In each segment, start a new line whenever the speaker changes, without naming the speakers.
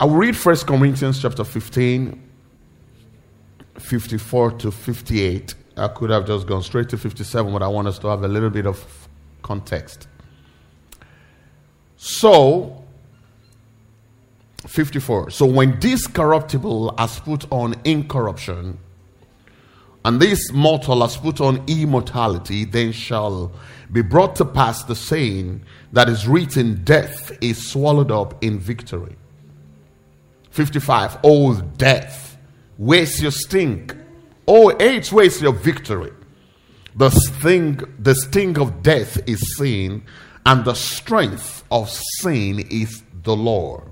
I will read 1 Corinthians chapter 15, 54 to 58. I could have just gone straight to 57, but I want us to have a little bit of context. So, 54. So, when this corruptible has put on incorruption, and this mortal has put on immortality, then shall be brought to pass the saying that is written, Death is swallowed up in victory. 55. Oh, death, where's your sting? Oh, age, where's your victory? The sting, the sting of death is sin, and the strength of sin is the Lord.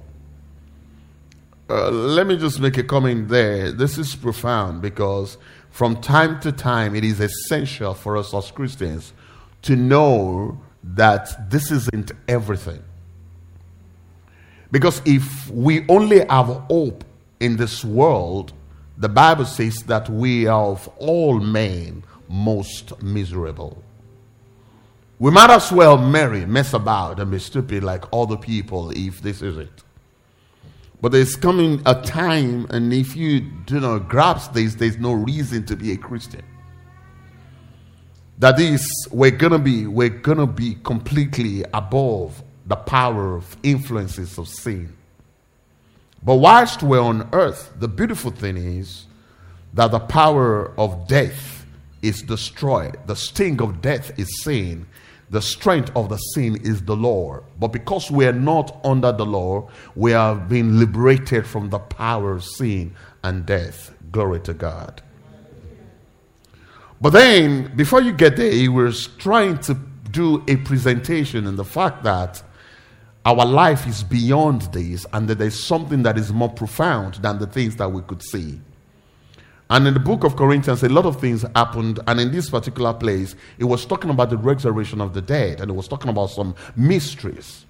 Uh, let me just make a comment there. This is profound because from time to time it is essential for us as Christians to know that this isn't everything. Because if we only have hope in this world, the Bible says that we are of all men most miserable. We might as well marry, mess about, and be stupid like other people if this is it. But there's coming a time, and if you do not grasp this, there's no reason to be a Christian. That is, we're gonna be, we're gonna be completely above the power of influences of sin. But whilst we're on earth, the beautiful thing is that the power of death is destroyed. The sting of death is sin. The strength of the sin is the law. But because we are not under the law, we have been liberated from the power of sin and death. Glory to God. But then, before you get there, he was trying to do a presentation in the fact that our life is beyond this and that there's something that is more profound than the things that we could see. And in the book of Corinthians, a lot of things happened. And in this particular place, it was talking about the resurrection of the dead and it was talking about some mysteries.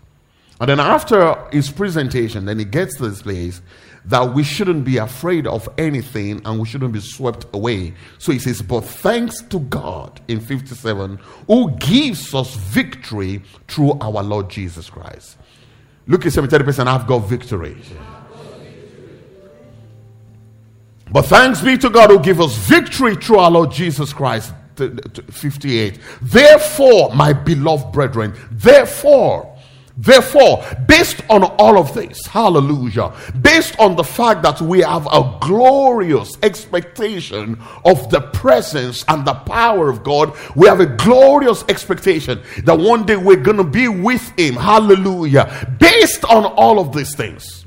And then after his presentation, then he gets to this place that we shouldn't be afraid of anything and we shouldn't be swept away. So he says, But thanks to God in 57, who gives us victory through our Lord Jesus Christ. Look at 70 percent, I've got victory. But thanks be to God who gives us victory through our Lord Jesus Christ. 58. Therefore, my beloved brethren, therefore, Therefore, based on all of this, hallelujah, based on the fact that we have a glorious expectation of the presence and the power of God, we have a glorious expectation that one day we're going to be with Him, hallelujah. Based on all of these things,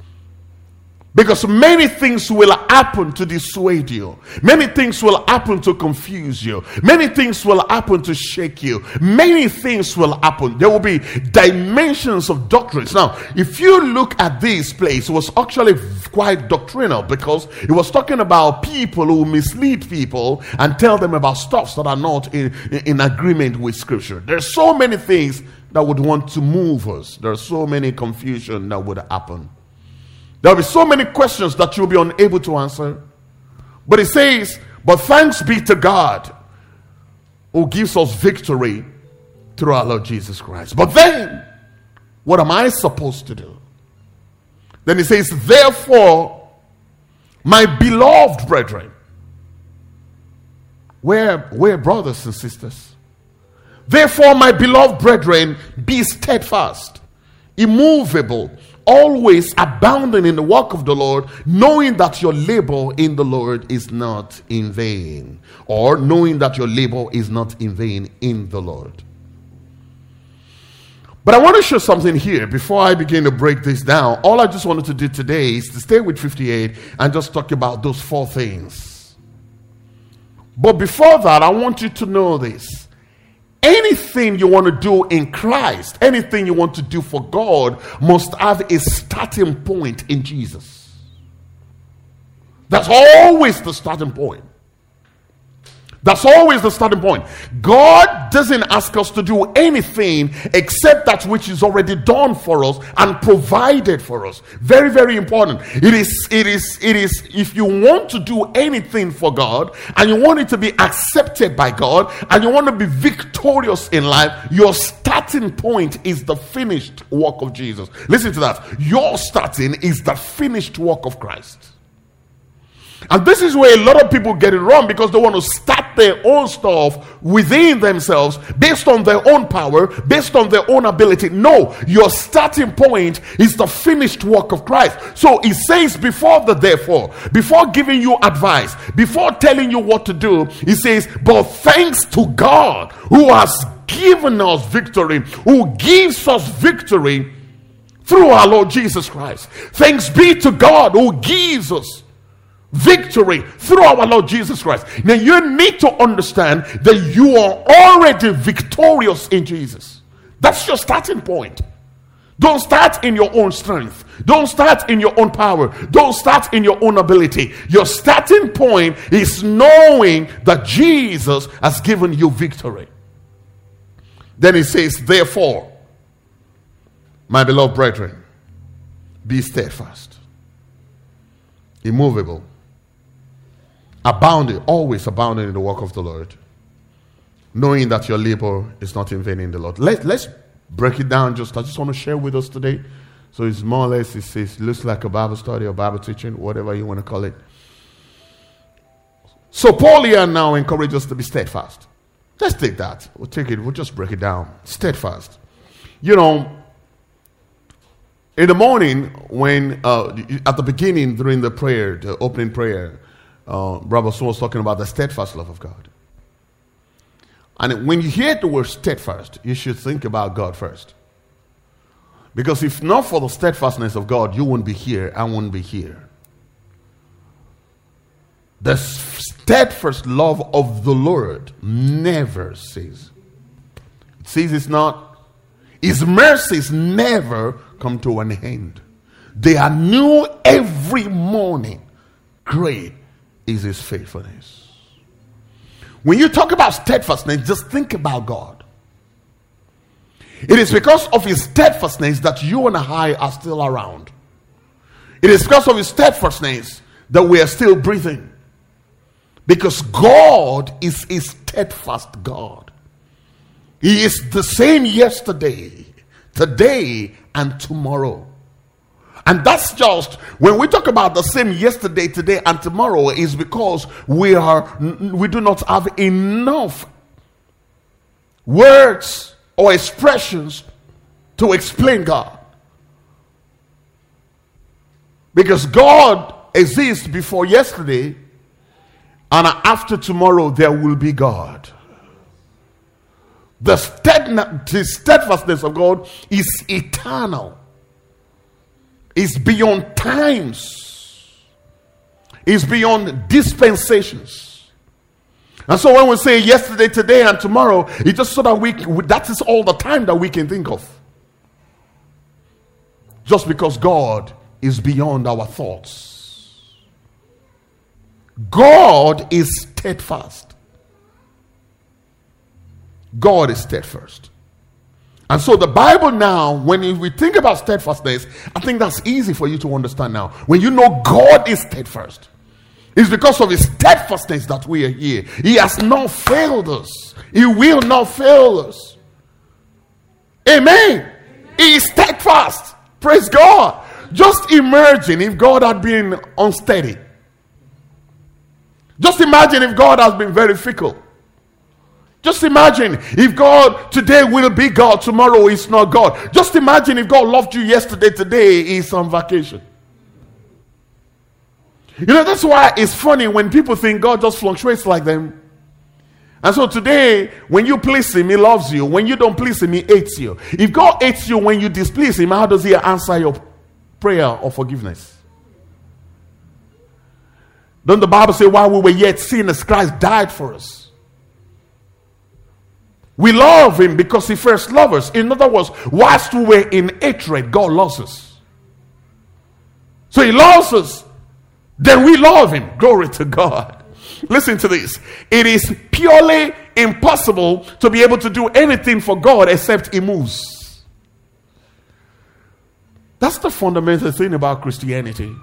because many things will happen to dissuade you. Many things will happen to confuse you. Many things will happen to shake you. Many things will happen. There will be dimensions of doctrines. Now, if you look at this place, it was actually quite doctrinal because it was talking about people who mislead people and tell them about stuffs that are not in, in agreement with scripture. There's so many things that would want to move us. There's so many confusion that would happen. There'll be so many questions that you'll be unable to answer. But it says, But thanks be to God who gives us victory through our Lord Jesus Christ. But then, what am I supposed to do? Then he says, Therefore, my beloved brethren, we're, we're brothers and sisters. Therefore, my beloved brethren, be steadfast, immovable, always abounding in the work of the Lord, knowing that your labor in the Lord is not in vain, or knowing that your labor is not in vain in the Lord. But I want to show something here before I begin to break this down. All I just wanted to do today is to stay with 58 and just talk about those four things. But before that, I want you to know this anything you want to do in Christ, anything you want to do for God, must have a starting point in Jesus. That's always the starting point. That's always the starting point. God doesn't ask us to do anything except that which is already done for us and provided for us. Very, very important. It is, it is, it is, if you want to do anything for God and you want it to be accepted by God and you want to be victorious in life, your starting point is the finished work of Jesus. Listen to that. Your starting is the finished work of Christ. And this is where a lot of people get it wrong because they want to start their own stuff within themselves based on their own power, based on their own ability. No, your starting point is the finished work of Christ. So he says before the therefore, before giving you advice, before telling you what to do, he says, But thanks to God who has given us victory, who gives us victory through our Lord Jesus Christ. Thanks be to God who gives us victory through our Lord Jesus Christ. Now you need to understand that you are already victorious in Jesus. That's your starting point. Don't start in your own strength. Don't start in your own power. Don't start in your own ability. Your starting point is knowing that Jesus has given you victory. Then he says, Therefore, my beloved brethren, be steadfast, immovable, abounding, always abounding in the work of the Lord, knowing that your labor is not in vain in the Lord. Let, let's break it down. Just I just want to share with us today. So it's more or less it, it looks like a Bible study or Bible teaching, whatever you want to call it. So Paul here now encourages us to be steadfast. Let's take that. We'll take it. We'll just break it down. Steadfast. You know, in the morning when uh, at the beginning during the prayer, the opening prayer, uh, Brother Saul was talking about the steadfast love of God. And when you hear the word steadfast, you should think about God first. Because if not for the steadfastness of God, you wouldn't be here, I wouldn't be here. The steadfast love of the Lord never ceases. It ceases not. His mercies never come to an end. They are new every morning. Great is his faithfulness. When you talk about steadfastness, just think about God. It is because of his steadfastness that you and I are still around. It is because of his steadfastness that we are still breathing. Because God is a steadfast God. He is the same yesterday, today, and tomorrow. And that's just when we talk about the same yesterday, today, and tomorrow, is because we are we do not have enough words or expressions to explain God. Because God exists before yesterday, and after tomorrow, there will be God. The steadfastness of God is eternal is beyond times, is beyond dispensations. And so when we say yesterday, today, and tomorrow, it's just so that we that is all the time that we can think of. Just because God is beyond our thoughts. God is steadfast. God is steadfast. And so the Bible now, when we think about steadfastness, I think that's easy for you to understand now. When you know God is steadfast, it's because of his steadfastness that we are here. He has not failed us. He will not fail us. Amen. Amen. He is steadfast. Praise God. Just imagine if God had been unsteady. Just imagine if God has been very fickle. Just imagine if God today will be God, tomorrow is not God. Just imagine if God loved you yesterday, today is on vacation. You know, that's why it's funny when people think God just fluctuates like them. And so today, when you please Him, He loves you. When you don't please Him, He hates you. If God hates you when you displease Him, how does He answer your prayer or forgiveness? Don't the Bible say, while we were yet sinners, Christ died for us? We love him because he first loved us. In other words, whilst we were in hatred, God loves us. So he loves us. Then we love him. Glory to God. listen to this. It is purely impossible to be able to do anything for God except He moves. That's the fundamental thing about Christianity.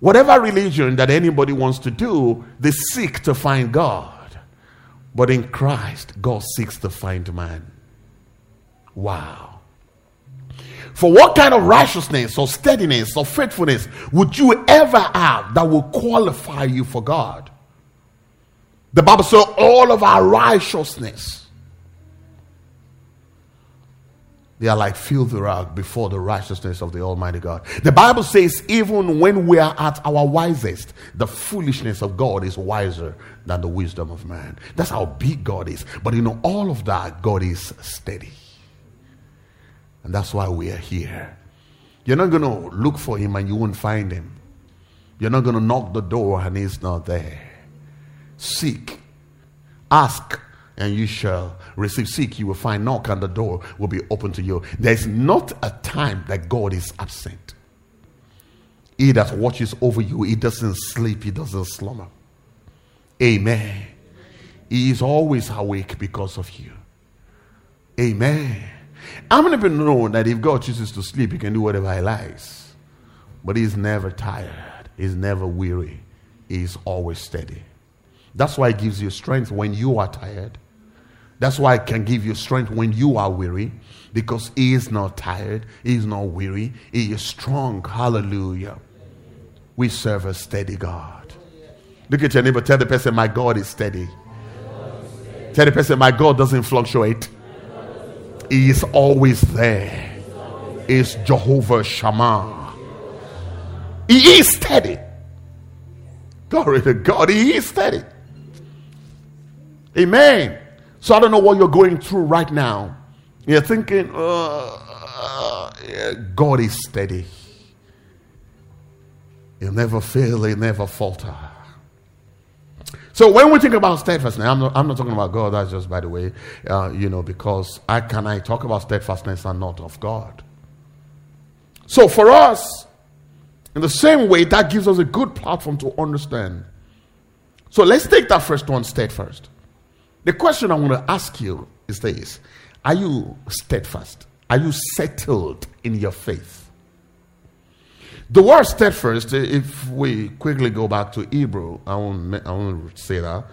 Whatever religion that anybody wants to do, they seek to find God. But in Christ, God seeks to find man. Wow. For what kind of righteousness or steadiness or faithfulness would you ever have that will qualify you for God? The Bible says all of our righteousness They are like filthy rag before the righteousness of the Almighty God. The Bible says, even when we are at our wisest, the foolishness of God is wiser than the wisdom of man. That's how big God is. But you know, all of that, God is steady. And that's why we are here. You're not going to look for him and you won't find him. You're not going to knock the door and he's not there. Seek, ask, and you shall receive. Seek, you will find. Knock, and the door will be open to you. There's not a time that God is absent. He that watches over you, he doesn't sleep, he doesn't slumber. Amen. He is always awake because of you. Amen. I'm going to know that if God chooses to sleep, he can do whatever he likes. But he's never tired, he's never weary, he's always steady. That's why he gives you strength when you are tired. That's why I can give you strength when you are weary, because He is not tired, He is not weary, He is strong. Hallelujah. We serve a steady God. Look at your neighbor, tell the person, My God is steady. Tell the person, My God doesn't fluctuate, He is always there. He is Jehovah Shammah. He is steady. Glory to God, He is steady. Amen. So I don't know what you're going through right now. You're thinking, uh, uh, God is steady. He'll never fail, he'll never falter. So when we think about steadfastness, I'm not, I'm not talking about God, that's just by the way, uh, you know, because I can I talk about steadfastness and not of God. So for us, in the same way, that gives us a good platform to understand. So let's take that first one steadfast. The question I want to ask you is this Are you steadfast? Are you settled in your faith? The word steadfast, eh, if we quickly go back to Hebrew, I won't, I won't say that.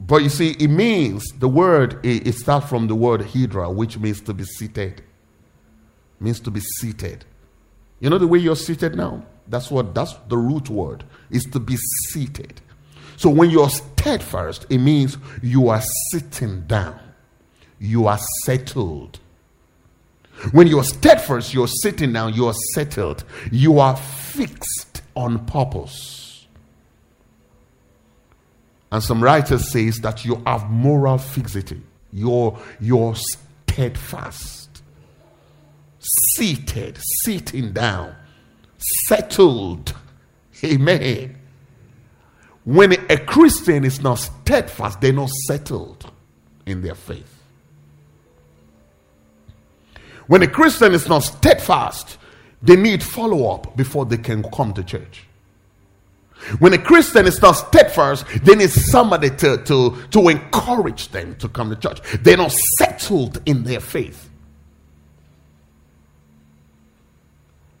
But you see, it means the word, it, it starts from the word hedraios, which means to be seated. It means to be seated. You know the way you're seated now? That's what that's the root word, is to be seated. So when you're steadfast, it means you are sitting down, you are settled. When you're steadfast, you're sitting down, you're settled, you are fixed on purpose. And some writers says that you have moral fixity. You're, you're steadfast, seated, sitting down, settled. Amen. When a Christian is not steadfast, they're not settled in their faith. When a Christian is not steadfast, they need follow up before they can come to church. When a Christian is not steadfast, they need somebody to, to, to encourage them to come to church. They're not settled in their faith.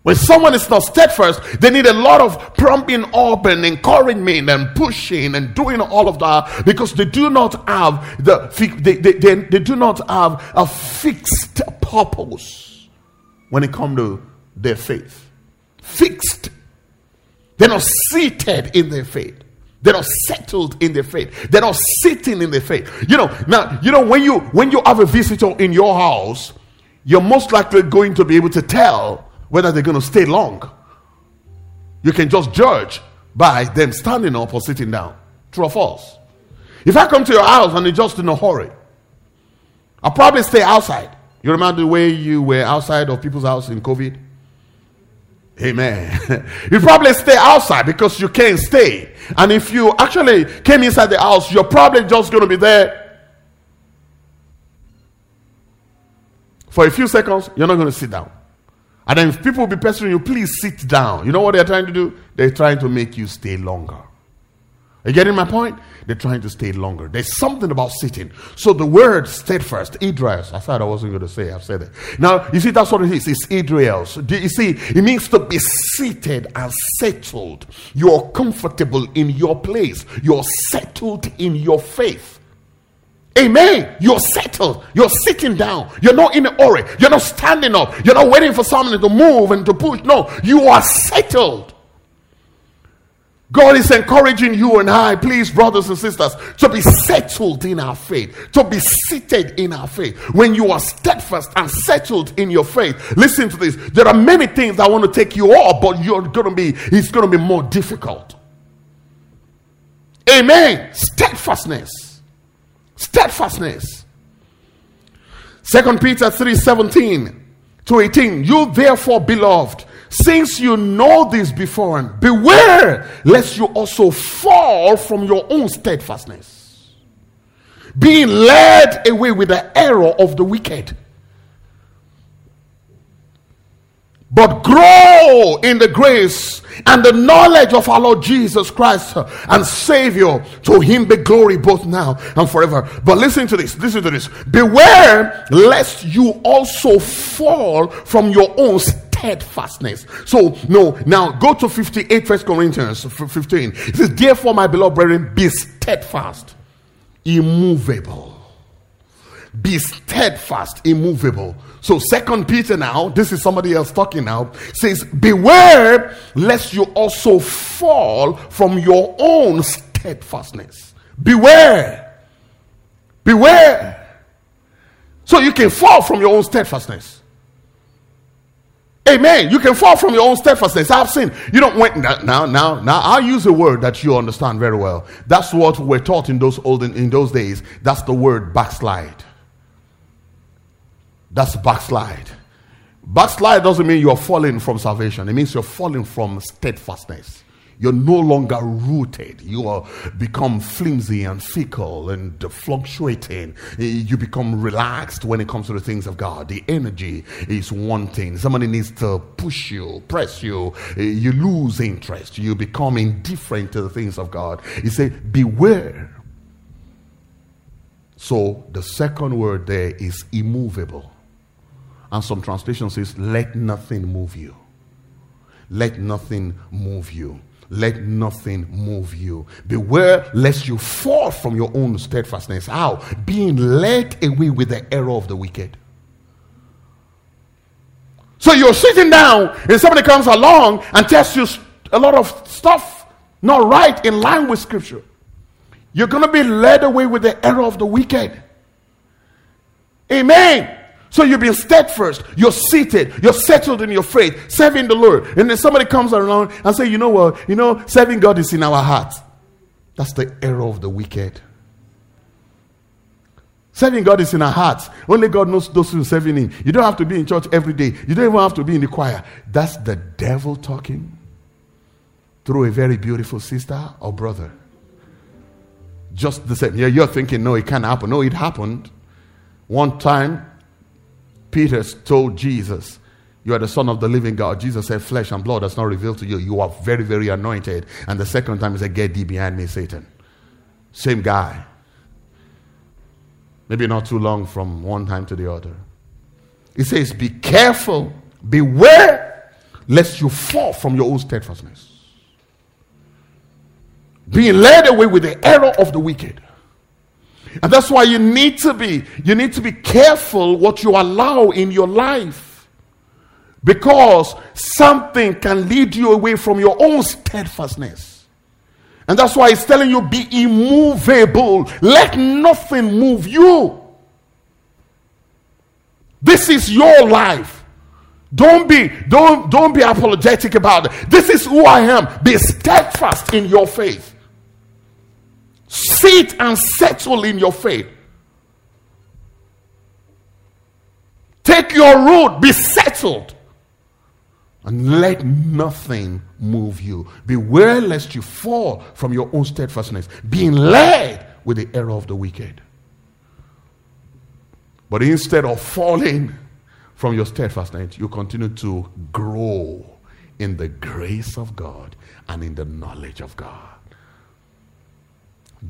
When someone is not steadfast, they need a lot of prompting up and encouragement and pushing and doing all of that because they do not have the they, they, they, they do not have a fixed purpose when it comes to their faith. Fixed. They're not seated in their faith. They're not settled in their faith. They're not sitting in their faith. You know, now you know when you when you have a visitor in your house, you're most likely going to be able to tell whether they're going to stay long. You can just judge by them standing up or sitting down. True or false? If I come to your house and you're just in a hurry, I'll probably stay outside. You remember the way you were outside of people's house in COVID? Amen. you probably stay outside because you can't stay. And if you actually came inside the house, you're probably just going to be there for a few seconds. You're not going to sit down. And then if people will be pestering you, please sit down. You know what they're trying to do? They're trying to make you stay longer. Are you getting my point? They're trying to stay longer. There's something about sitting. So the word steadfast, hedraios, I thought I wasn't going to say, I've said it. Now, you see, that's what it is. It's hedraios. You see, it means to be seated and settled. You're comfortable in your place. You're settled in your faith. Amen. You're settled. You're sitting down. You're not in a hurry. You're not standing up. You're not waiting for someone to move and to push. No, you are settled. God is encouraging you and I, please, brothers and sisters, to be settled in our faith, to be seated in our faith. When you are steadfast and settled in your faith, listen to this. There are many things I want to take you off, but you're to be, it's to be more difficult. Amen. Steadfastness. Steadfastness. Second Peter 3 17 to 18. You therefore, beloved, since you know this beforehand, beware lest you also fall from your own steadfastness, being led away with the error of the wicked. But grow in the grace and the knowledge of our Lord Jesus Christ uh, and Savior. To him be glory both now and forever. But listen to this. Listen to this. Beware lest you also fall from your own steadfastness. So, no, now go to 58 First Corinthians 15. It says, Therefore, my beloved brethren, be steadfast, immovable. Be steadfast, immovable. So, Second Peter now, this is somebody else talking now, says, Beware lest you also fall from your own steadfastness. Beware. Beware. So you can fall from your own steadfastness. Amen. You can fall from your own steadfastness. I've seen. You don't went now. Now, now. I'll use a word that you understand very well. That's what we're taught in those olden in those days. That's the word backslide. That's backslide. Backslide doesn't mean you're falling from salvation. It means you're falling from steadfastness. You're no longer rooted. You are become flimsy and fickle and fluctuating. You become relaxed when it comes to the things of God. The energy is one thing. Somebody needs to push you, press you. You lose interest. You become indifferent to the things of God. He said, beware. So the second word there is immovable. And some translations says, let nothing move you. Let nothing move you let nothing move you. Beware lest you fall from your own steadfastness. How? Being led away with the error of the wicked. So you're sitting down and somebody comes along and tells you a lot of stuff not right in line with scripture. You're going to be led away with the error of the wicked. Amen. So you've been steadfast, you're seated, you're settled in your faith, serving the Lord. And then somebody comes around and say, you know what, you know, serving God is in our hearts. That's the error of the wicked. Serving God is in our hearts. Only God knows those who are serving Him. You don't have to be in church every day. You don't even have to be in the choir. That's the devil talking through a very beautiful sister or brother. Just the same. Yeah, you're thinking, no, it can't happen. No, it happened. One time, Peter told Jesus, You are the Son of the living God. Jesus said, Flesh and blood has not revealed to you. You are very, very anointed. And the second time he said, Get thee behind me, Satan. Same guy. Maybe not too long from one time to the other. He says, Be careful, beware, lest you fall from your own steadfastness. Being led away with the error of the wicked. And that's why you need to be you need to be careful what you allow in your life. Because something can lead you away from your own steadfastness. And that's why he's telling you be immovable. Let nothing move you. This is your life. Don't be don't don't be apologetic about it. This is who I am. Be steadfast in your faith. Sit and settle in your faith. Take your road, be settled, and let nothing move you. Beware lest you fall from your own steadfastness, being led with the error of the wicked. But instead of falling from your steadfastness, you continue to grow in the grace of God and in the knowledge of God.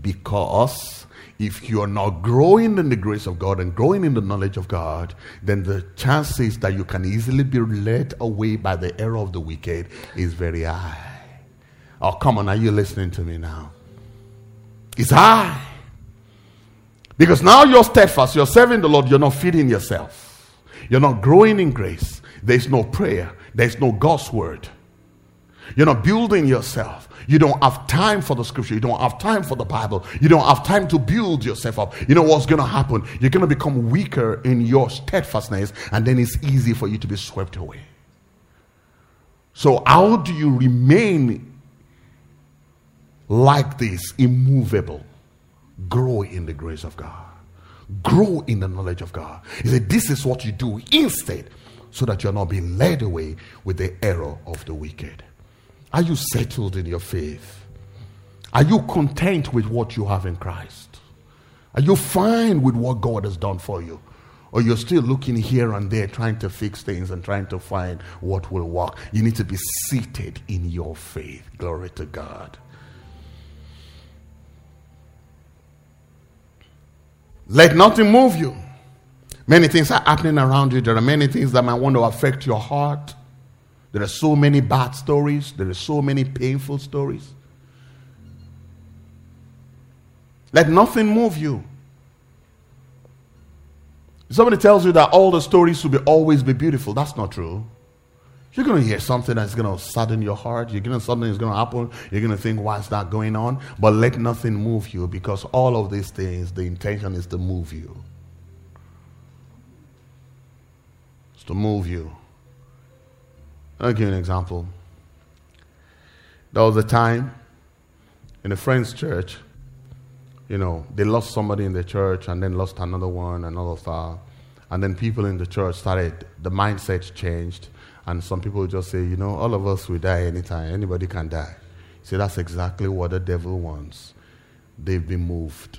Because if you are not growing in the grace of God and growing in the knowledge of God, then the chances that you can easily be led away by the error of the wicked is very high. Oh, come on, are you listening to me now? It's high. Because now you're steadfast, you're serving the Lord, you're not feeding yourself, you're not growing in grace. There's no prayer, there's no God's word. You're not building yourself. You don't have time for the scripture. You don't have time for the Bible. You don't have time to build yourself up. You know what's going to happen? You're going to become weaker in your steadfastness, and then it's easy for you to be swept away. So, how do you remain like this, immovable? Grow in the grace of God, grow in the knowledge of God. He said, This is what you do instead, so that you're not being led away with the error of the wicked. Are you settled in your faith? Are you content with what you have in Christ? Are you fine with what God has done for you? Or you're still looking here and there, trying to fix things and trying to find what will work. You need to be seated in your faith. Glory to God. Let nothing move you. Many things are happening around you. There are many things that might want to affect your heart. There are so many bad stories, there are so many painful stories. Let nothing move you. somebody tells you that all the stories will be always be beautiful, that's not true. You're going to hear something that's going to sadden your heart. You're going to something that's going to happen. You're going to think, why is that going on? But let nothing move you because all of these things, the intention is to move you. It's to move you. I'll give you an example. There was a time in a friend's church, you know, they lost somebody in the church and then lost another one all of. And then people in the church started, the mindset changed. And some people just say, you know, all of us will die anytime. Anybody can die. See, that's exactly what the devil wants. They've been moved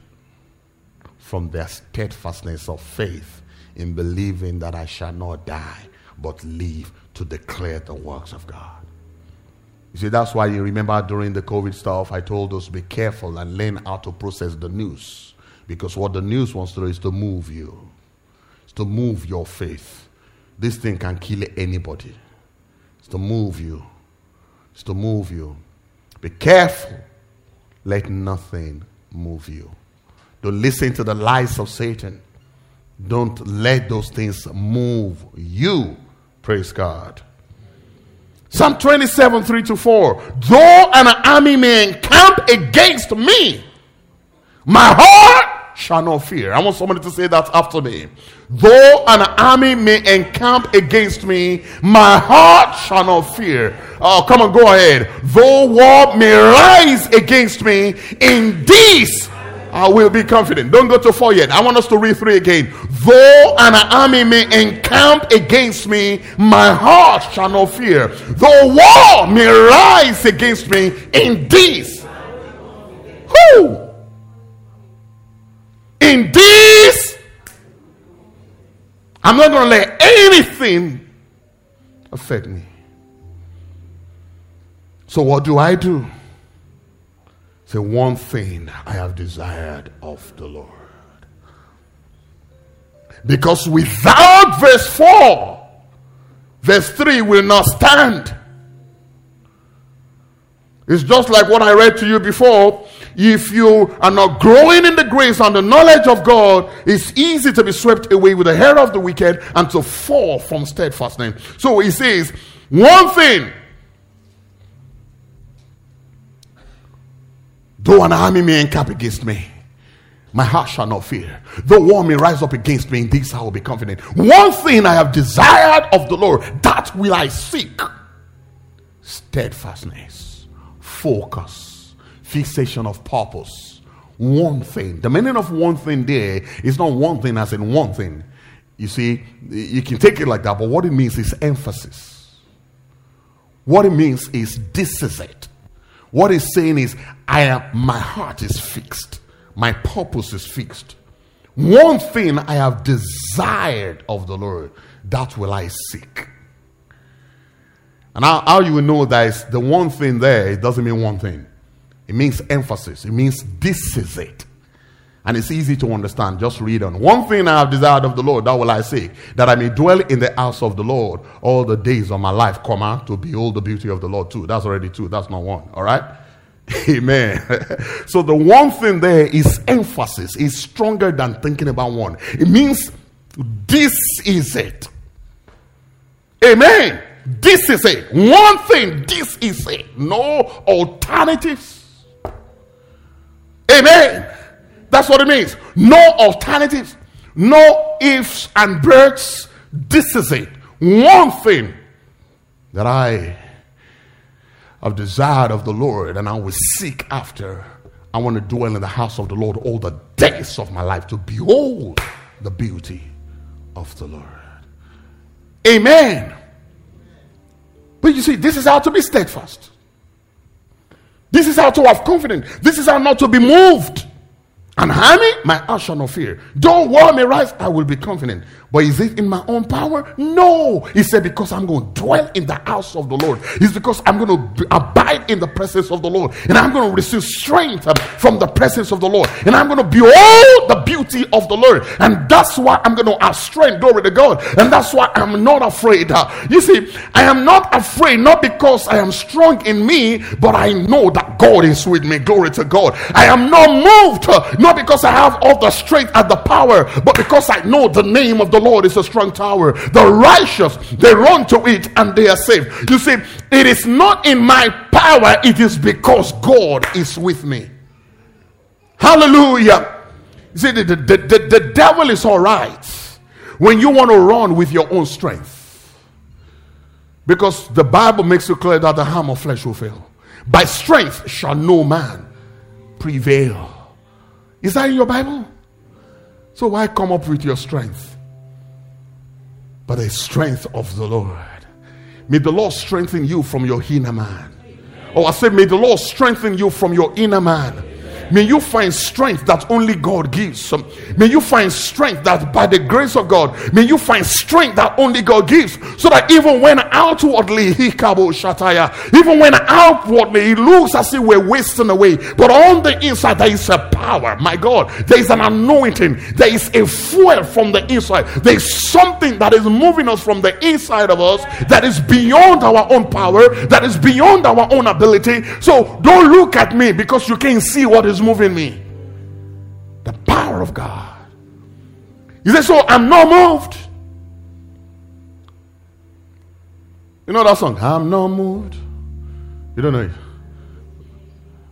from their steadfastness of faith in believing that I shall not die, but live to declare the works of God. You see, that's why you remember during the COVID stuff, I told us be careful and learn how to process the news. Because what the news wants to do is to move you, it's to move your faith. This thing can kill anybody. It's to move you. It's to move you. Be careful. Let nothing move you. Don't listen to the lies of Satan. Don't let those things move you Praise God. Psalm 27, 3 to 4. Though an army may encamp against me, my heart shall not fear. I want somebody to say that after me. Though an army may encamp against me, my heart shall not fear. Oh, come on, go ahead. Though war may rise against me, in this I will be confident. Don't go to four yet. I want us to read three again. Though an army may encamp against me, my heart shall not fear. Though war may rise against me, in this, who? In this, I'm not going to let anything affect me. So, what do I do? Say, one thing I have desired of the Lord. Because without verse 4, verse 3 will not stand. It's just like what I read to you before. If you are not growing in the grace and the knowledge of God, it's easy to be swept away with the hair of the wicked and to fall from steadfastness. So he says, one thing Though an army may encamp against me, my heart shall not fear. Though war may rise up against me, in this I will be confident. One thing I have desired of the Lord, that will I seek steadfastness, focus, fixation of purpose. One thing. The meaning of one thing there is not one thing as in one thing. You see, you can take it like that, but what it means is emphasis. What it means is this is it. What he's saying is, I am my heart is fixed. My purpose is fixed. One thing I have desired of the Lord, that will I seek. And how, how you will know that it's the one thing there, it doesn't mean one thing. It means emphasis. It means this is it. And it's easy to understand. Just read on. One thing I have desired of the Lord, that will I say, that I may dwell in the house of the Lord all the days of my life, comma, to behold the beauty of the Lord too. That's already two. That's not one. All right? Amen. so the one thing there is emphasis. Is stronger than thinking about one. It means this is it. Amen. This is it. One thing, this is it. No alternatives. Amen. That's what it means. No alternatives, no ifs and buts. This is it. One thing that I have desired of the Lord and I will seek after. I want to dwell in the house of the Lord all the days of my life to behold the beauty of the Lord. Amen. But you see, this is how to be steadfast. This is how to have confidence. This is how not to be moved. And Hammy, my heart shall not fear. Don't worry me, rise, I will be confident. But is it in my own power? No. He said, because I'm going to dwell in the house of the Lord. It's because I'm going to abide in the presence of the Lord. And I'm going to receive strength um, from the presence of the Lord. And I'm going to behold the beauty of the Lord. And that's why I'm going to have strength. Glory to God. And that's why I'm not afraid. Uh, you see, I am not afraid, not because I am strong in me, but I know that God is with me. Glory to God. I am not moved, uh, not because I have all the strength and the power, but because I know the name of the Lord is a strong tower. The righteous, they run to it and they are saved. You see, it is not in my power, it is because God is with me. Hallelujah. You see, the, the, the, the devil is all right when you want to run with your own strength. Because the Bible makes it clear that the harm of flesh will fail. By strength shall no man prevail. Is that in your Bible? So why come up with your strength? But the strength of the Lord. May the Lord strengthen you from your inner man. Oh, I said, may the Lord strengthen you from your inner man. May you find strength that only God gives. May you find strength that by the grace of God, may you find strength that only God gives. So that even when outwardly shataya, even when outwardly it looks as if we're wasting away, but on the inside there is a power. My God, there is an anointing, there is a fuel from the inside. There is something that is moving us from the inside of us that is beyond our own power, that is beyond our own ability. So don't look at me because you can't see what is moving me? The power of God. You said, So I'm not moved. You know that song? I'm not moved. You don't know it?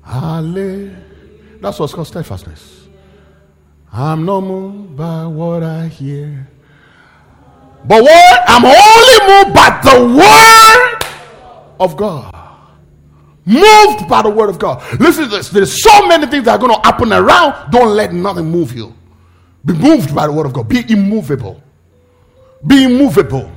Hallelujah. That's what's called steadfastness. I'm not moved by what I hear. But what? I'm only moved by the word of God moved by the word of God. Listen to this. There's so many things that are going to happen around. Don't let nothing move you. Be moved by the word of God. Be immovable. Be immovable.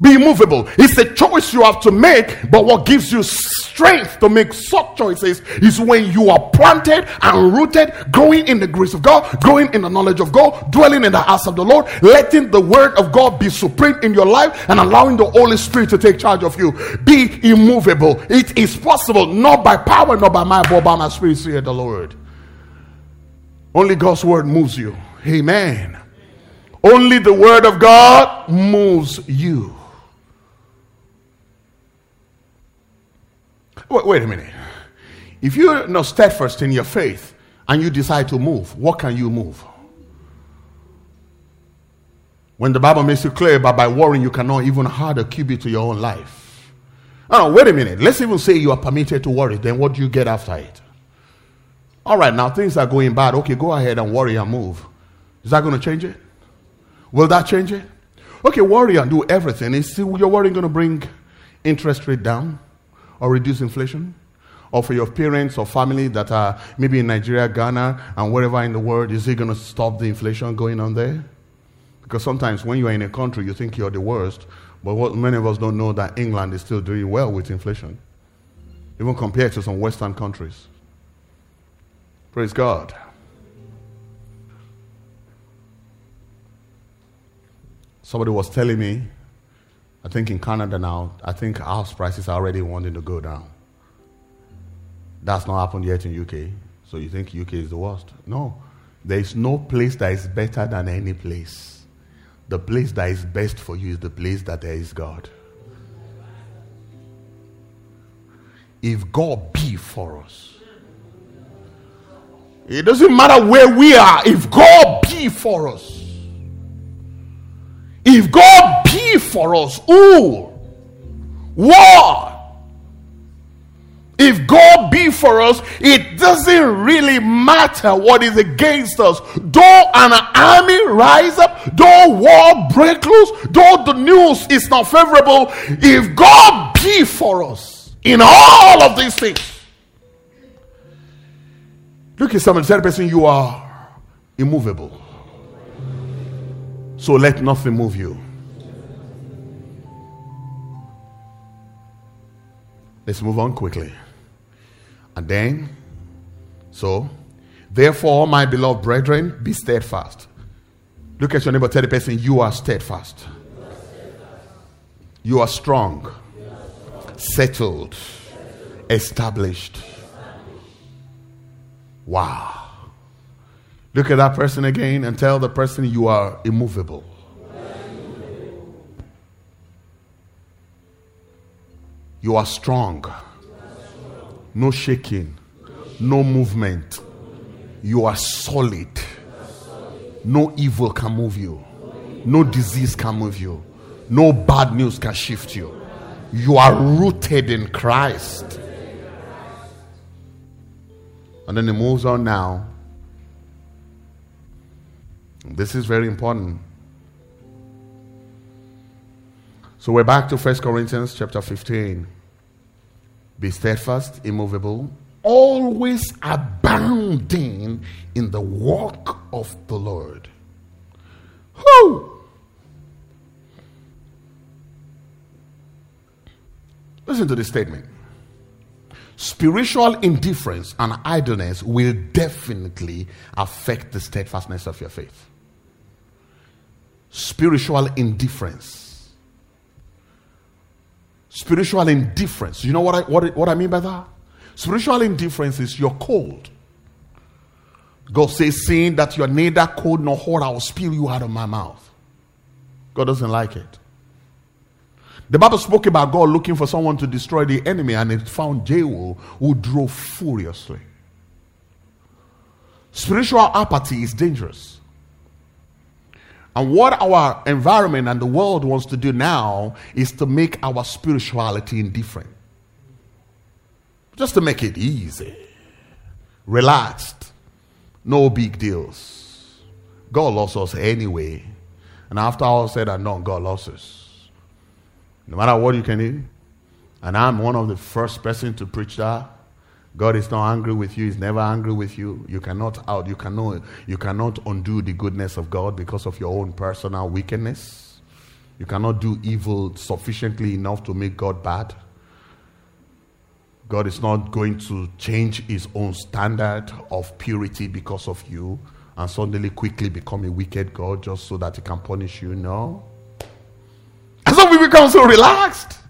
Be immovable. It's a choice you have to make, but what gives you strength to make such choices is when you are planted and rooted, growing in the grace of God, growing in the knowledge of God, dwelling in the house of the Lord, letting the word of God be supreme in your life, and allowing the Holy Spirit to take charge of you. Be immovable. It is possible, not by power, not by my, but by my spirit, say the Lord. Only God's word moves you. Amen. Only the word of God moves you. Wait, wait a minute. If you're not steadfast in your faith and you decide to move, what can you move? When the Bible makes it clear, but by worrying, you cannot even add a cubit to your own life. Oh, wait a minute. Let's even say you are permitted to worry. Then what do you get after it? All right, now things are going bad. Okay, go ahead and worry and move. Is that going to change it? Will that change it? Okay, worry and do everything. Is your worry going to bring interest rate down? Or reduce inflation? Or for your parents or family that are maybe in Nigeria, Ghana, and wherever in the world, is it going to stop the inflation going on there? Because sometimes when you are in a country, you think you're the worst, but what many of us don't know that England is still doing well with inflation, even compared to some Western countries. Praise God. Somebody was telling me I think in Canada now, I think house prices are already wanting to go down. That's not happened yet in UK. So you think UK is the worst? No. There is no place that is better than any place. The place that is best for you is the place that there is God. If God be for us, it doesn't matter where we are, if God be for us, if God be for us, who? What? If God be for us, it doesn't really matter what is against us. Though an army rise up, though war break loose, though the news is not favorable, if God be for us in all of these things, look at someone, tell person you are immovable. So let nothing move you. Let's move on quickly. And then, so, therefore, my beloved brethren, be steadfast. Look at your neighbor, tell the person, you are steadfast. You are strong, settled, established. Wow. Look at that person again and tell the person you are immovable. You are strong no shaking, no movement. You are solid. No evil can move you, no disease can move you, no bad news can shift you. You are rooted in Christ. And then he moves on now. This is very important. So we're back to First Corinthians chapter 15. Be steadfast, immovable, always abounding in the work of the Lord. Who? Listen to this statement. Spiritual indifference and idleness will definitely affect the steadfastness of your faith. Spiritual indifference Spiritual indifference. You know what I, what, what I mean by that? Spiritual indifference is you're cold. God says, seeing that you're neither cold nor hot, I will spill you out of my mouth. God doesn't like it. The Bible spoke about God looking for someone to destroy the enemy, and it found Jehu who drove furiously. Spiritual apathy is dangerous. And what our environment and the world wants to do now is to make our spirituality indifferent. Just to make it easy, relaxed, no big deals. God loves us anyway. And after all said and done, God loves us. No matter what you can do. And I'm one of the first person to preach that. God is not angry with you. He's never angry with you. You cannot out. You cannot. You cannot undo the goodness of God because of your own personal wickedness. You cannot do evil sufficiently enough to make God bad. God is not going to change his own standard of purity because of you and suddenly quickly become a wicked God just so that he can punish you. No. And so we become so relaxed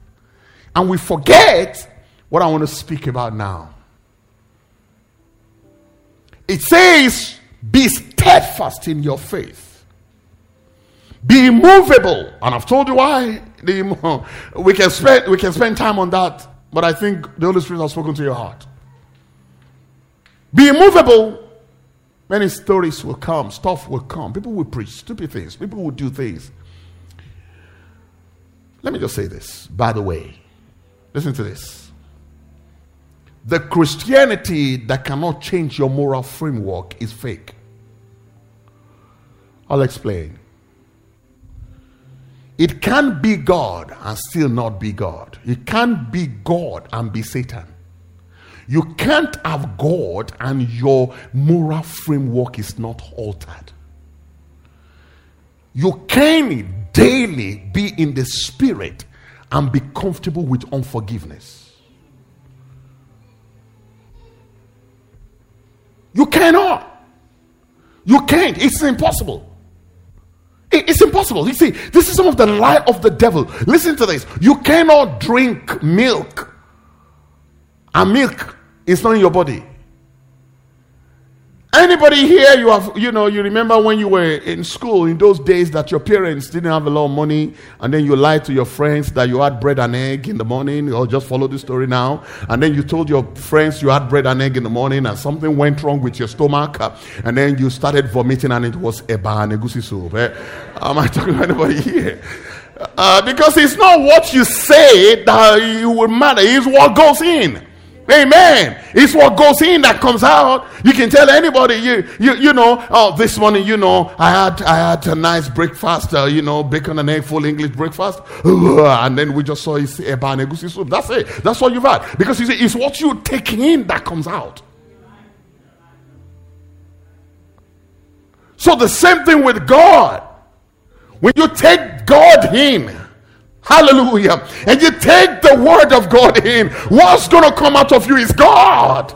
and we forget what I want to speak about now. It says, be steadfast in your faith. Be immovable. And I've told you why. We can spend, we can spend time on that, but I think the Holy Spirit has spoken to your heart. Be immovable. Many stories will come, stuff will come. People will preach stupid things, people will do things. Let me just say this, by the way. Listen to this. The Christianity that cannot change your moral framework is fake. I'll explain. It can't be God and still not be God. It can't be God and be Satan. You can't have God and your moral framework is not altered. You can daily be in the spirit and be comfortable with unforgiveness. You cannot. You can't. It's impossible. It's impossible. You see, this is some of the lie of the devil. Listen to this. You cannot drink milk. And milk is not in your body. Anybody here, you have, you know, you remember when you were in school in those days that your parents didn't have a lot of money, and then you lied to your friends that you had bread and egg in the morning, or just follow the story now. And then you told your friends you had bread and egg in the morning, and something went wrong with your stomach, and then you started vomiting, and it was eba and egusi soup. Eh? Am I talking to anybody here? Uh, because it's not what you say that it will matter, it's what goes in. Amen. It's what goes in that comes out. You can tell anybody, you, you, you know, oh, this morning, you know, I had, I had a nice breakfast, uh, you know, bacon and egg, full English breakfast. And then we just saw it's a egusi soup. That's it. That's all you've had. Because you see, it's what you take in that comes out. So the same thing with God. When you take God in, Hallelujah. And you take the word of God in. What's going to come out of you is God.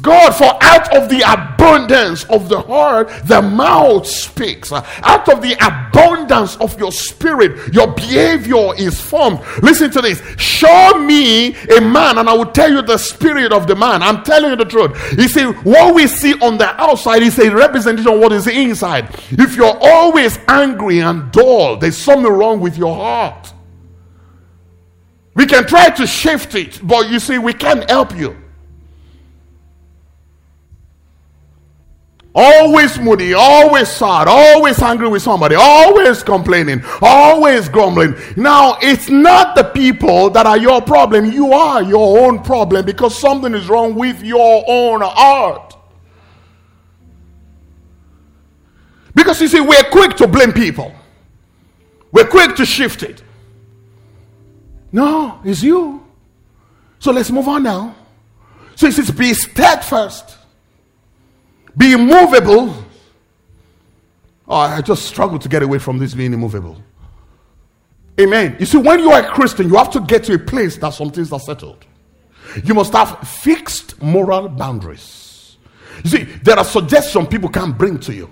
God, for out of the abundance of the heart, the mouth speaks. Out of the abundance of your spirit, your behavior is formed. Listen to this. Show me a man, and I will tell you the spirit of the man. I'm telling you the truth. You see, what we see on the outside is a representation of what is inside. If you're always angry and dull, there's something wrong with your heart. We can try to shift it, but you see, we can't help you. Always moody, always sad, always angry with somebody, always complaining, always grumbling. Now, it's not the people that are your problem. You are your own problem because something is wrong with your own heart. Because you see, we're quick to blame people, we're quick to shift it. No, it's you. So let's move on now. So it says, be steadfast be immovable. Oh, I just struggle to get away from this being immovable. Amen. You see, when you are a Christian, you have to get to a place that some things are settled. You must have fixed moral boundaries. You see, there are suggestions people can bring to you.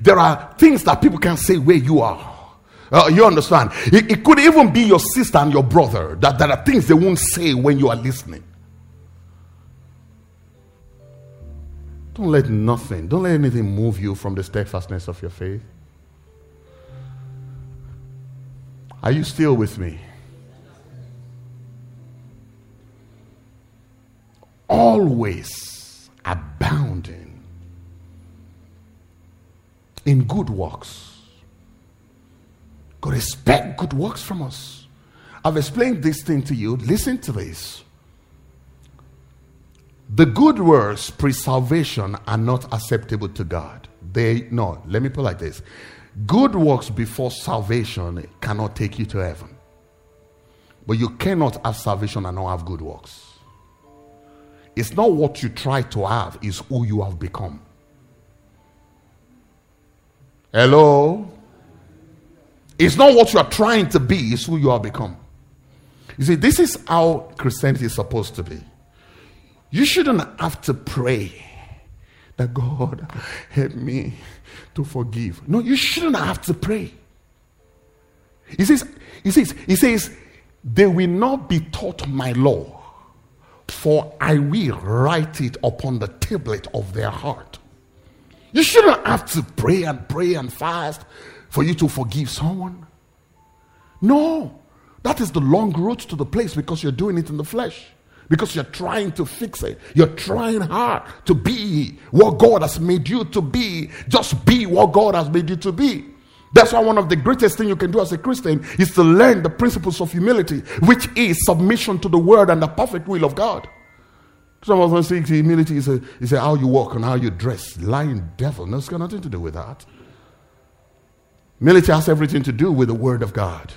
There are things that people can say where you are. Uh, you understand? It, it, could even be your sister and your brother that there are things they won't say when you are listening. Don't let nothing, don't let anything move you from the steadfastness of your faith. Are you still with me? Always abounding in good works. God expect good works from us. I've explained this thing to you. Listen to this. The good works pre salvation are not acceptable to God. They, no, let me put like this good works before salvation cannot take you to heaven. But you cannot have salvation and not have good works. It's not what you try to have, it's who you have become. Hello? It's not what you are trying to be, it's who you have become. You see, this is how Christianity is supposed to be. You shouldn't have to pray that God help me to forgive. No, you shouldn't have to pray. He says, he says, he says, they will not be taught my law, for I will write it upon the tablet of their heart. You shouldn't have to pray and pray and fast for you to forgive someone. No, that is the long road to the place because you're doing it in the flesh because you're trying to fix it. You're trying hard to be what God has made you to be. Just be what God has made you to be. That's why one of the greatest things you can do as a Christian is to learn the principles of humility, which is submission to the word and the perfect will of God. Some of us think humility is, a, is a how you walk and how you dress. Lying devil. No, it's got nothing to do with that. Humility has everything to do with the word of God.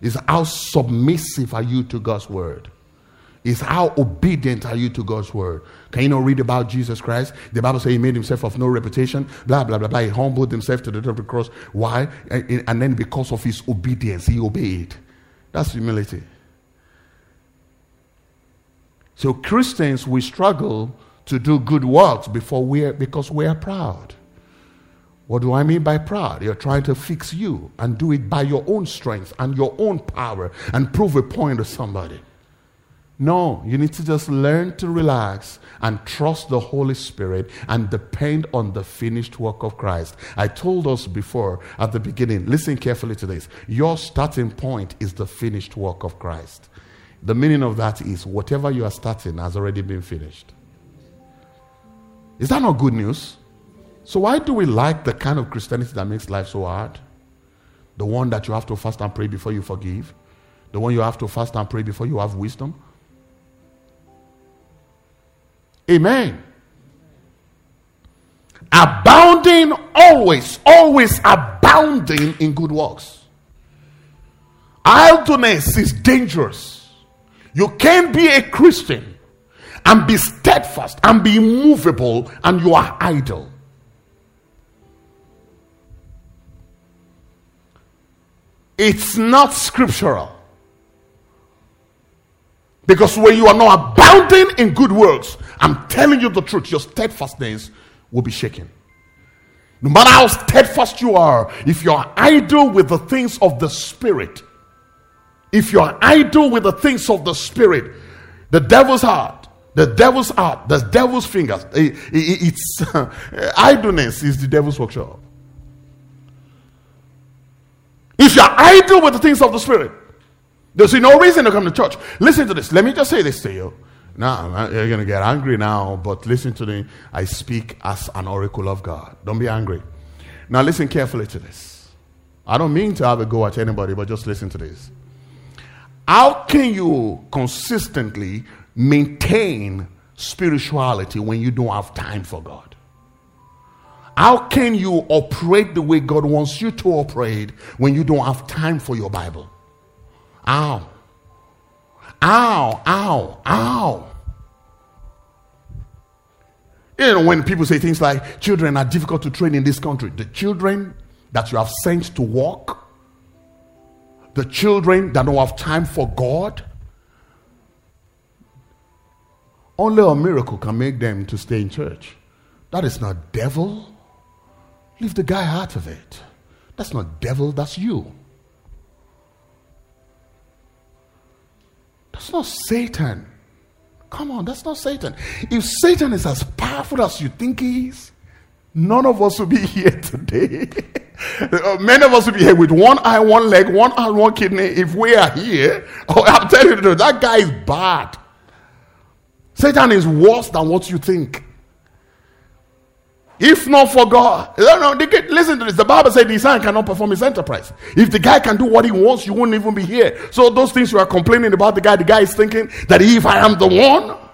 Is how submissive are you to God's word? Is how obedient are you to God's word. Can you not read about Jesus Christ? The Bible says he made himself of no reputation, blah, blah, blah, blah. He humbled himself to the death of the cross. Why? And then because of his obedience, he obeyed. That's humility. So Christians, we struggle to do good works before we are, because we are proud. What do I mean by proud? You're trying to fix you and do it by your own strength and your own power and prove a point to somebody. No, you need to just learn to relax and trust the Holy Spirit and depend on the finished work of Christ. I told us before at the beginning, listen carefully to this. Your starting point is the finished work of Christ. The meaning of that is whatever you are starting has already been finished. Is that not good news? So, why do we like the kind of Christianity that makes life so hard? The one that you have to fast and pray before you forgive? The one you have to fast and pray before you have wisdom? Amen. Abounding always, always abounding in good works. Idleness is dangerous. You can't be a Christian and be steadfast and be immovable and you are idle. It's not scriptural. Because when you are not abounding in good works, I'm telling you the truth, your steadfastness will be shaken. No matter how steadfast you are, if you are idle with the things of the Spirit, if you are idle with the things of the Spirit, the devil's heart, the devil's heart, the devil's fingers, it, it, it's idleness is the devil's workshop. If you are idle with the things of the Spirit, there's no reason to come to church. Listen to this. Let me just say this to you. Now, you're going to get angry now, but listen to me. I speak as an oracle of God. Don't be angry. Now, listen carefully to this. I don't mean to have a go at anybody, but just listen to this. How can you consistently maintain spirituality when you don't have time for God? How can you operate the way God wants you to operate when you don't have time for your Bible? Ow. Ow, ow, ow. You know, when people say things like children are difficult to train in this country, the children that you have sent to work, the children that don't have time for God, only a miracle can make them to stay in church. That is not devil. Leave the guy out of it. That's not devil, that's you. That's not Satan. Come on, that's not Satan. If Satan is as powerful as you think he is, none of us will be here today. Uh, many of us will be here with one eye, one leg, one eye, one kidney. If we are here, oh, I'm telling you, that guy is bad. Satan is worse than what you think. If not for God, no, no, listen to this. The Bible said the son cannot perform his enterprise. If the guy can do what he wants, you won't even be here. So those things you are complaining about the guy, the guy is thinking that if I am the one,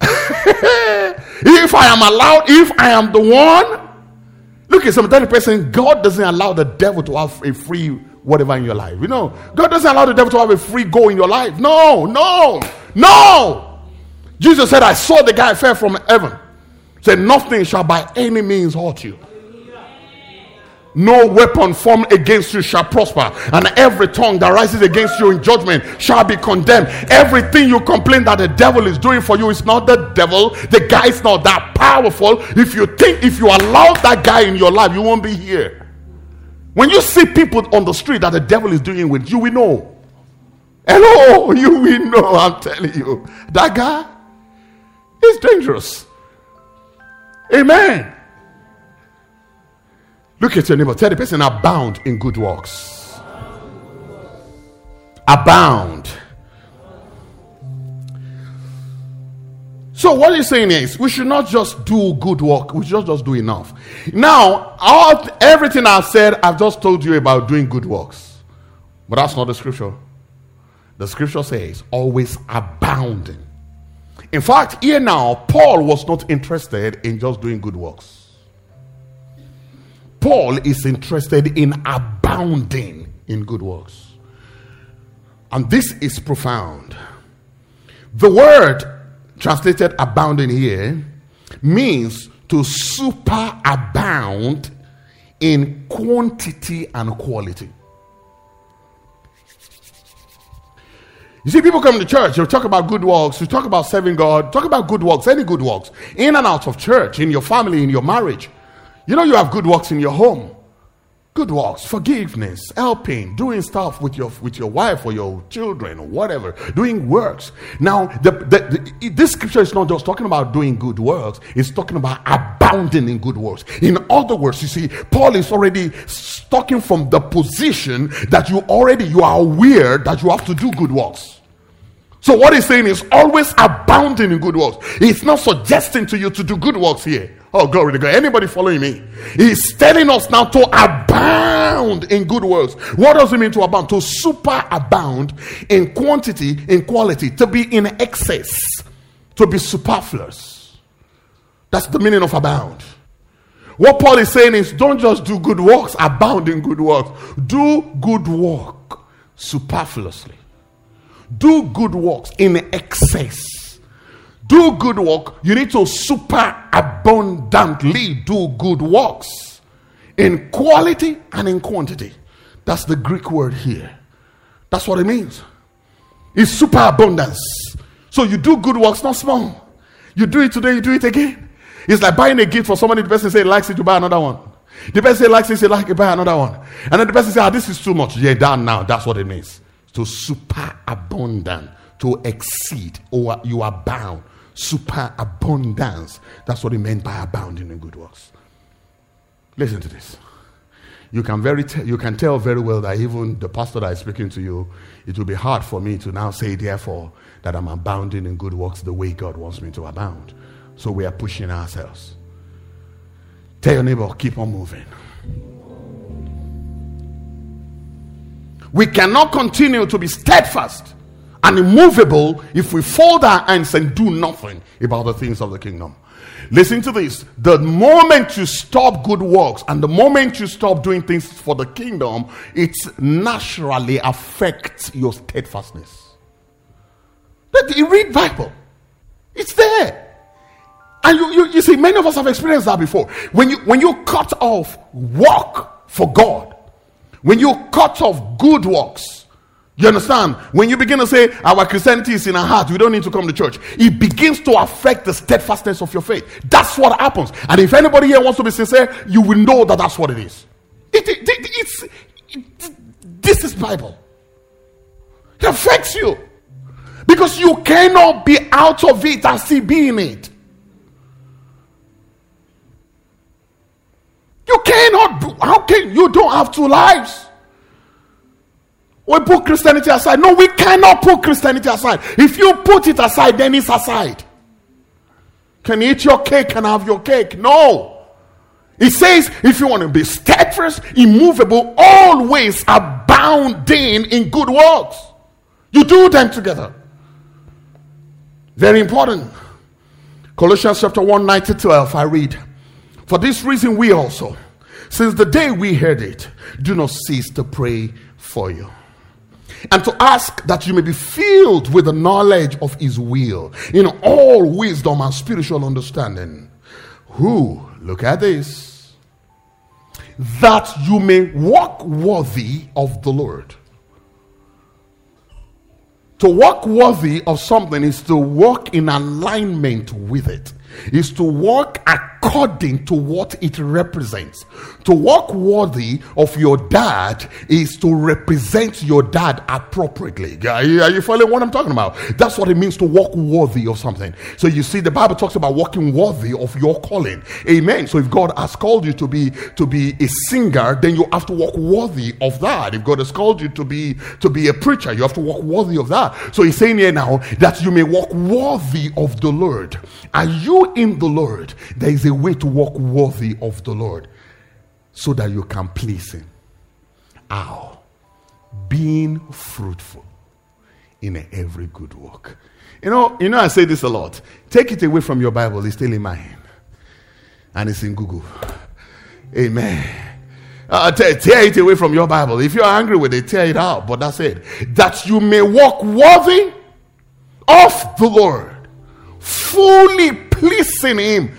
if I am allowed, if I am the one, look at some 30 person, God doesn't allow the devil to have a free whatever in your life. You know, God doesn't allow the devil to have a free go in your life. No, no, no. Jesus said, I saw the guy fell from heaven. Said, Nothing shall by any means hurt you. No weapon formed against you shall prosper, and every tongue that rises against you in judgment shall be condemned. Everything you complain that the devil is doing for you is not the devil. The guy is not that powerful. If you think, if you allow that guy in your life, you won't be here. When you see people on the street that the devil is doing with you, we know. Hello, you we know. I'm telling you, that guy is dangerous. Amen. Look at your neighbor. Tell the person abound in good works. Abound. So what he's saying is we should not just do good work, we should just do enough. Now, all everything I've said, I've just told you about doing good works. But that's not the scripture. The scripture says always abounding in fact, here now, Paul was not interested in just doing good works. Paul is interested in abounding in good works. And this is profound. The word translated abounding here means to superabound in quantity and quality. You see, people come to church, you talk about good works, you talk about serving God, talk about good works, any good works, in and out of church, in your family, in your marriage. You know, you have good works in your home. good works forgiveness helping doing stuff with your with your wife or your children or whatever doing works. Now the, the, the, this scripture is not just talking about doing good works it's talking about abounding in good works. In other words you see paul is already talking from the position that you already you are aware that you have to do good works. So what he's saying is always abounding in good works. He's not suggesting to you to do good works here Oh, glory to God. Anybody following me? He's telling us now to abound in good works. What does it mean to abound? To super abound in quantity, in quality, to be in excess, to be superfluous. That's the meaning of abound. What Paul is saying is don't just do good works, abound in good works. Do good work superfluously. Do good works in excess do good work, you need to super abundantly do good works in quality and in quantity. That's the Greek word here. That's what it means. It's super abundance. So you do good works, not small. You do it today, you do it again. It's like buying a gift for somebody, the person say likes it, you buy another one. The person say likes it, say like it, buy another one. And then the person say, ah, this is too much. Yeah, done now. That's what it means. To super abundant, to exceed, or you are bound super abundance. That's what he meant by abounding in good works. Listen to this. You can, very te- you can tell very well that even the pastor that is speaking to you, it will be hard for me to now say, therefore, that I'm abounding in good works the way God wants me to abound. So we are pushing ourselves. Tell your neighbor, keep on moving. We cannot continue to be steadfast and immovable if we fold our hands and do nothing about the things of the kingdom. Listen to this. The moment you stop good works and the moment you stop doing things for the kingdom, it naturally affects your steadfastness. But You read Bible. It's there. And you, you, you see, many of us have experienced that before. When you when you cut off work for God, when you cut off good works, you understand? When you begin to say our Christianity is in our heart, we don't need to come to church, it begins to affect the steadfastness of your faith. That's what happens. And if anybody here wants to be sincere, you will know that that's what it is. It, it, it it's it, this is Bible. It affects you because you cannot be out of it and still be in it. You cannot. How can you don't have two lives? We put Christianity aside. No, we cannot put Christianity aside. If you put it aside, then it's aside. Can you eat your cake and have your cake? No. It says if you want to be steadfast, immovable, always abounding in good works, you do them together. Very important. Colossians chapter 1, 9 to 12, I read. For this reason, we also, since the day we heard it, do not cease to pray for you and to ask that you may be filled with the knowledge of his will in all wisdom and spiritual understanding. Who, look at this, that you may walk worthy of the Lord. To walk worthy of something is to walk in alignment with it is to walk according to what it represents. To walk worthy of your dad is to represent your dad appropriately. Are you, are you following what I'm talking about? That's what it means to walk worthy of something. So you see, the Bible talks about walking worthy of your calling. Amen. So if God has called you to be to be a singer, then you have to walk worthy of that. If God has called you to be to be a preacher, you have to walk worthy of that. So he's saying here now that you may walk worthy of the Lord. Are you in the Lord, there is a way to walk worthy of the Lord so that you can please Him. How? Being fruitful in every good work. You know, you know, I say this a lot. Take it away from your Bible, it's still in my hand. And it's in Google. Amen. Uh, tear, tear it away from your Bible. If you're angry with it, tear it out. But that's it. That you may walk worthy of the Lord, fully pleasing Him.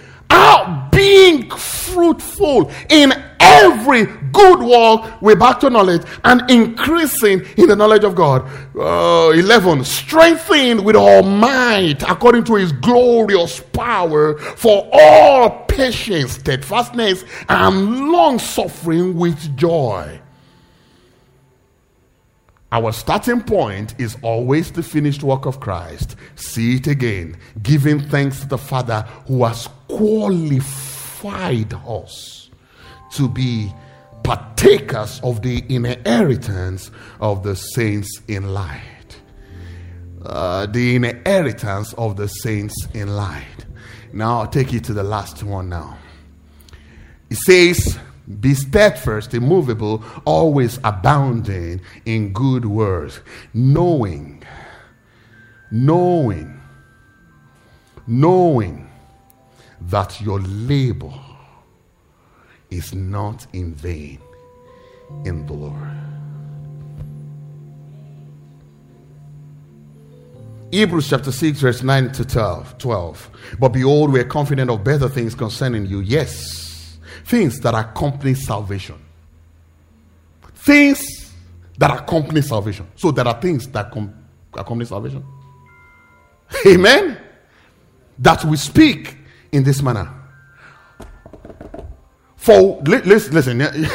Be being fruitful in every good work with back to knowledge and increasing in the knowledge of God. Uh, 11. Strengthened with all might according to his glorious power for all patience, steadfastness, and long suffering with joy. Our starting point is always the finished work of Christ. See it again. Giving thanks to the Father who has qualified us to be partakers of the inheritance of the saints in light. Uh, the inheritance of the saints in light. Now I'll take you to the last one now. It says, be steadfast, immovable, always abounding in good works, knowing, knowing, knowing that your labor is not in vain in the Lord. Hebrews chapter 6, verse 9 to 12, 12. But behold, we are confident of better things concerning you. Yes things that accompany salvation. Things that accompany salvation. So there are things that com- accompany salvation. Amen. That we speak in this manner. For listen, listen.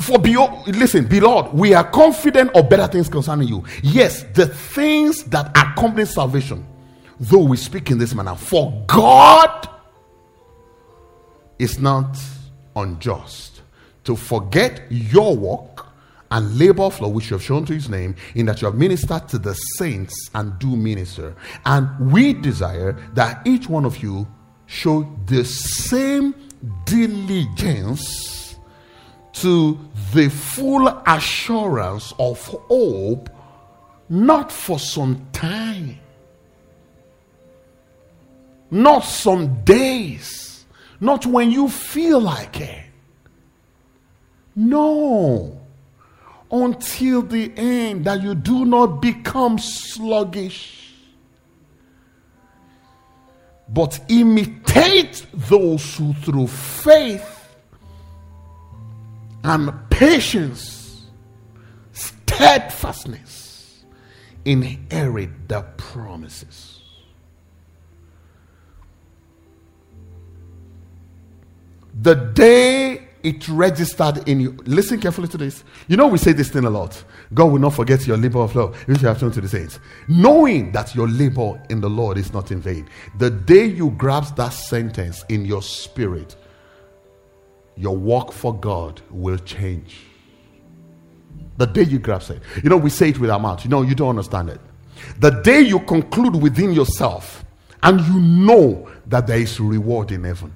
For behold, listen, beloved, we are confident of better things concerning you. Yes, the things that accompany salvation, though we speak in this manner, for God is not unjust to forget your work and labor for which you have shown to his name, in that you have ministered to the saints and do minister. And we desire that each one of you show the same diligence to the full assurance of hope, not for some time, not some days not when you feel like it. No. Until the end, that you do not become sluggish. But imitate those who through faith and patience, steadfastness, inherit the promises. The day it registered in you, listen carefully to this. You know, we say this thing a lot God will not forget your labor of love, which you have shown to the saints. Knowing that your labor in the Lord is not in vain. The day you grasp that sentence in your spirit, your work for God will change. The day you grasp it. You know, we say it with our mouth. You know, you don't understand it. The day you conclude within yourself and you know that there is reward in heaven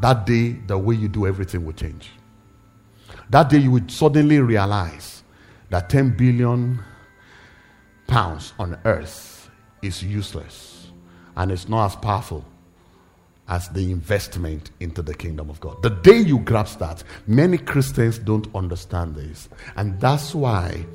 that day, the way you do everything will change. That day, you would suddenly realize that 10 billion pounds on earth is useless and it's not as powerful as the investment into the kingdom of God. The day you grasp that, many Christians don't understand this. And that's why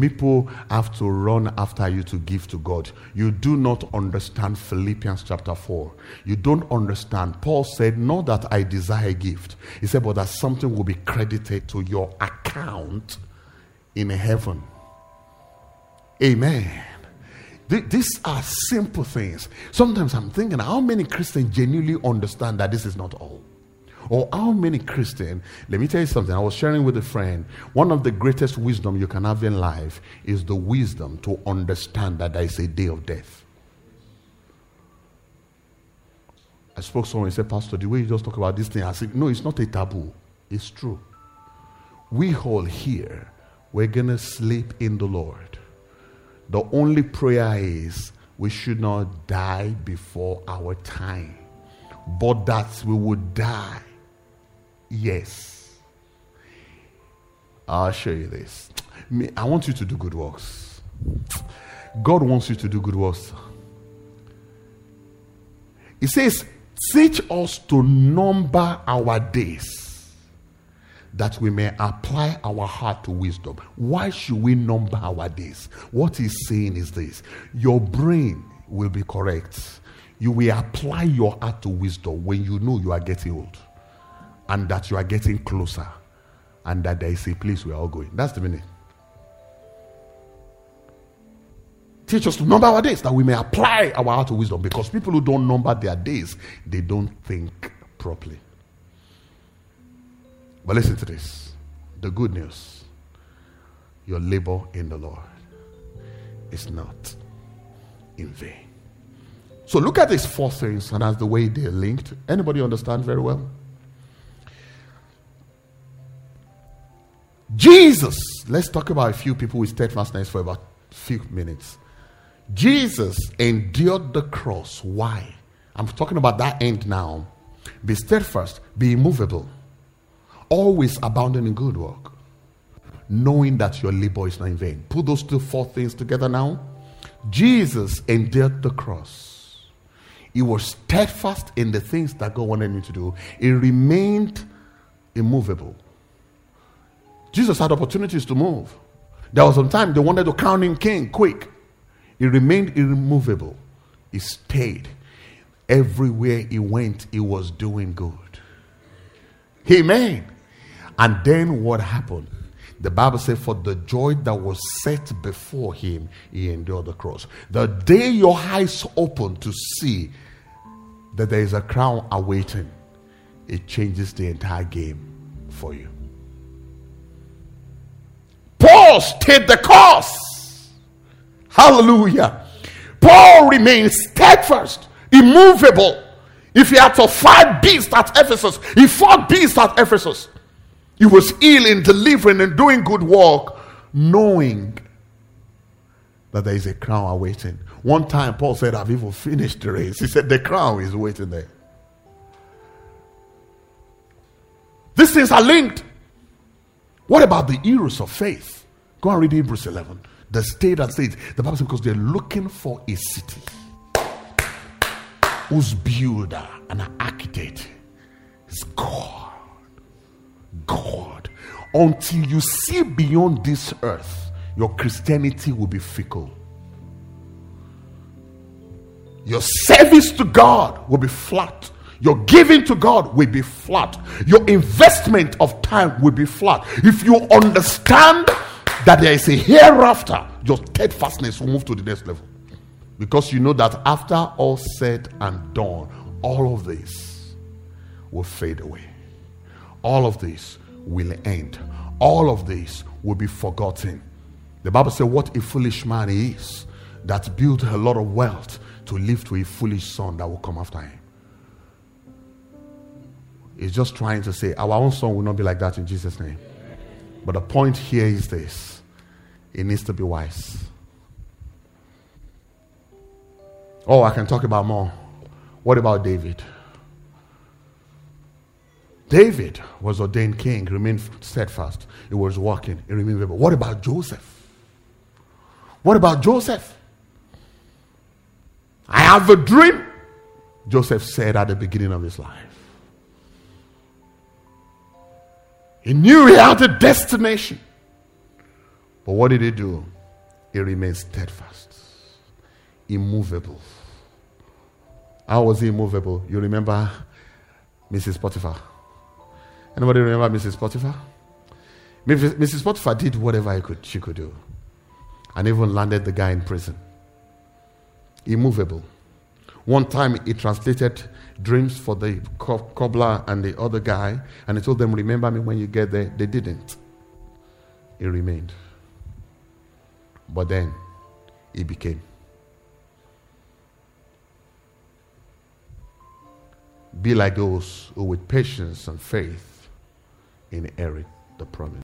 people have to run after you to give to God. You do not understand Philippians chapter 4. You don't understand. Paul said, Not that I desire a gift. He said, But that something will be credited to your account in heaven. Amen. These are simple things. Sometimes I'm thinking, how many Christians genuinely understand that this is not all? Or how many Christian? let me tell you something. I was sharing with a friend, one of the greatest wisdom you can have in life is the wisdom to understand that there is a day of death. I spoke to someone, he said, Pastor, the way you just talk about this thing, I said, no, it's not a taboo. It's true. We all here, we're going to sleep in the Lord. The only prayer is we should not die before our time, but that we would die. Yes. I'll show you this. I want you to do good works. God wants you to do good works. He says, Teach us to number our days that we may apply our heart to wisdom. Why should we number our days? What he's saying is this your brain will be correct, You will apply your heart to wisdom when you know you are getting old and that you are getting closer and that there is a place we are all going. That's the meaning. Teach us to number our days that we may apply our heart to wisdom because people who don't number their days, they don't think properly. But listen to this the good news your labor in the Lord is not in vain. So look at these four things and as the way they're linked. Anybody understand very well? Jesus, let's talk about a few people with steadfastness for about a few minutes. Jesus endured the cross. Why? I'm talking about that end now. Be steadfast, be immovable, always abounding in good work, knowing that your labor is not in vain. Put those two four things together now. Jesus endured the cross. He was steadfast in the things that God wanted him to do. He remained immovable. Jesus had opportunities to move. There was some time they wanted to crown him king quick. He remained immovable. He stayed. Everywhere he went, he was doing good. Amen. And then what happened? The Bible said, For the joy that was set before him, he endured the cross. The day your eyes open to see that there is a crown awaiting, it changes the entire game for you. Stayed the course. Hallelujah. Paul remained steadfast, immovable. If he had to fight beasts at Ephesus, he fought beasts at Ephesus. He was healing, delivering, and doing good work, knowing that there is a crown awaiting. One time, Paul said, I've even finished the race. He said, The crown is waiting there. These things are linked. What about the heroes of faith? Go and read Hebrews 11. The state and state. The Bible says, because they're looking for a city whose builder and architect is God. God. Until you see beyond this earth, your Christianity will be fickle. Your service to God will be flat. Your giving to God will be flat. Your investment of time will be flat. If you understand that there is a hereafter, your steadfastness will move to the next level. Because you know that after all said and done, all of this will fade away. All of this will end. All of this will be forgotten. The Bible says, What a foolish man he is that built a lot of wealth to live to a foolish son that will come after him. He's just trying to say, Our own son will not be like that in Jesus' name. But the point here is this it needs to be wise. Oh, I can talk about more. What about David? David was ordained king, remained steadfast. He was walking, he remained faithful. What about Joseph? What about Joseph? I have a dream, Joseph said at the beginning of his life. He knew he had a destination. But what did he do? He remained steadfast, immovable. How was he immovable? You remember Mrs. Potiphar? Anybody remember Mrs. Potiphar? Mrs. Potiphar did whatever could, she could do and even landed the guy in prison. Immovable. One time he translated dreams for the cobbler and the other guy, and he told them, Remember me when you get there. They didn't. He remained. But then he became. Be like those who, with patience and faith, inherit the promise.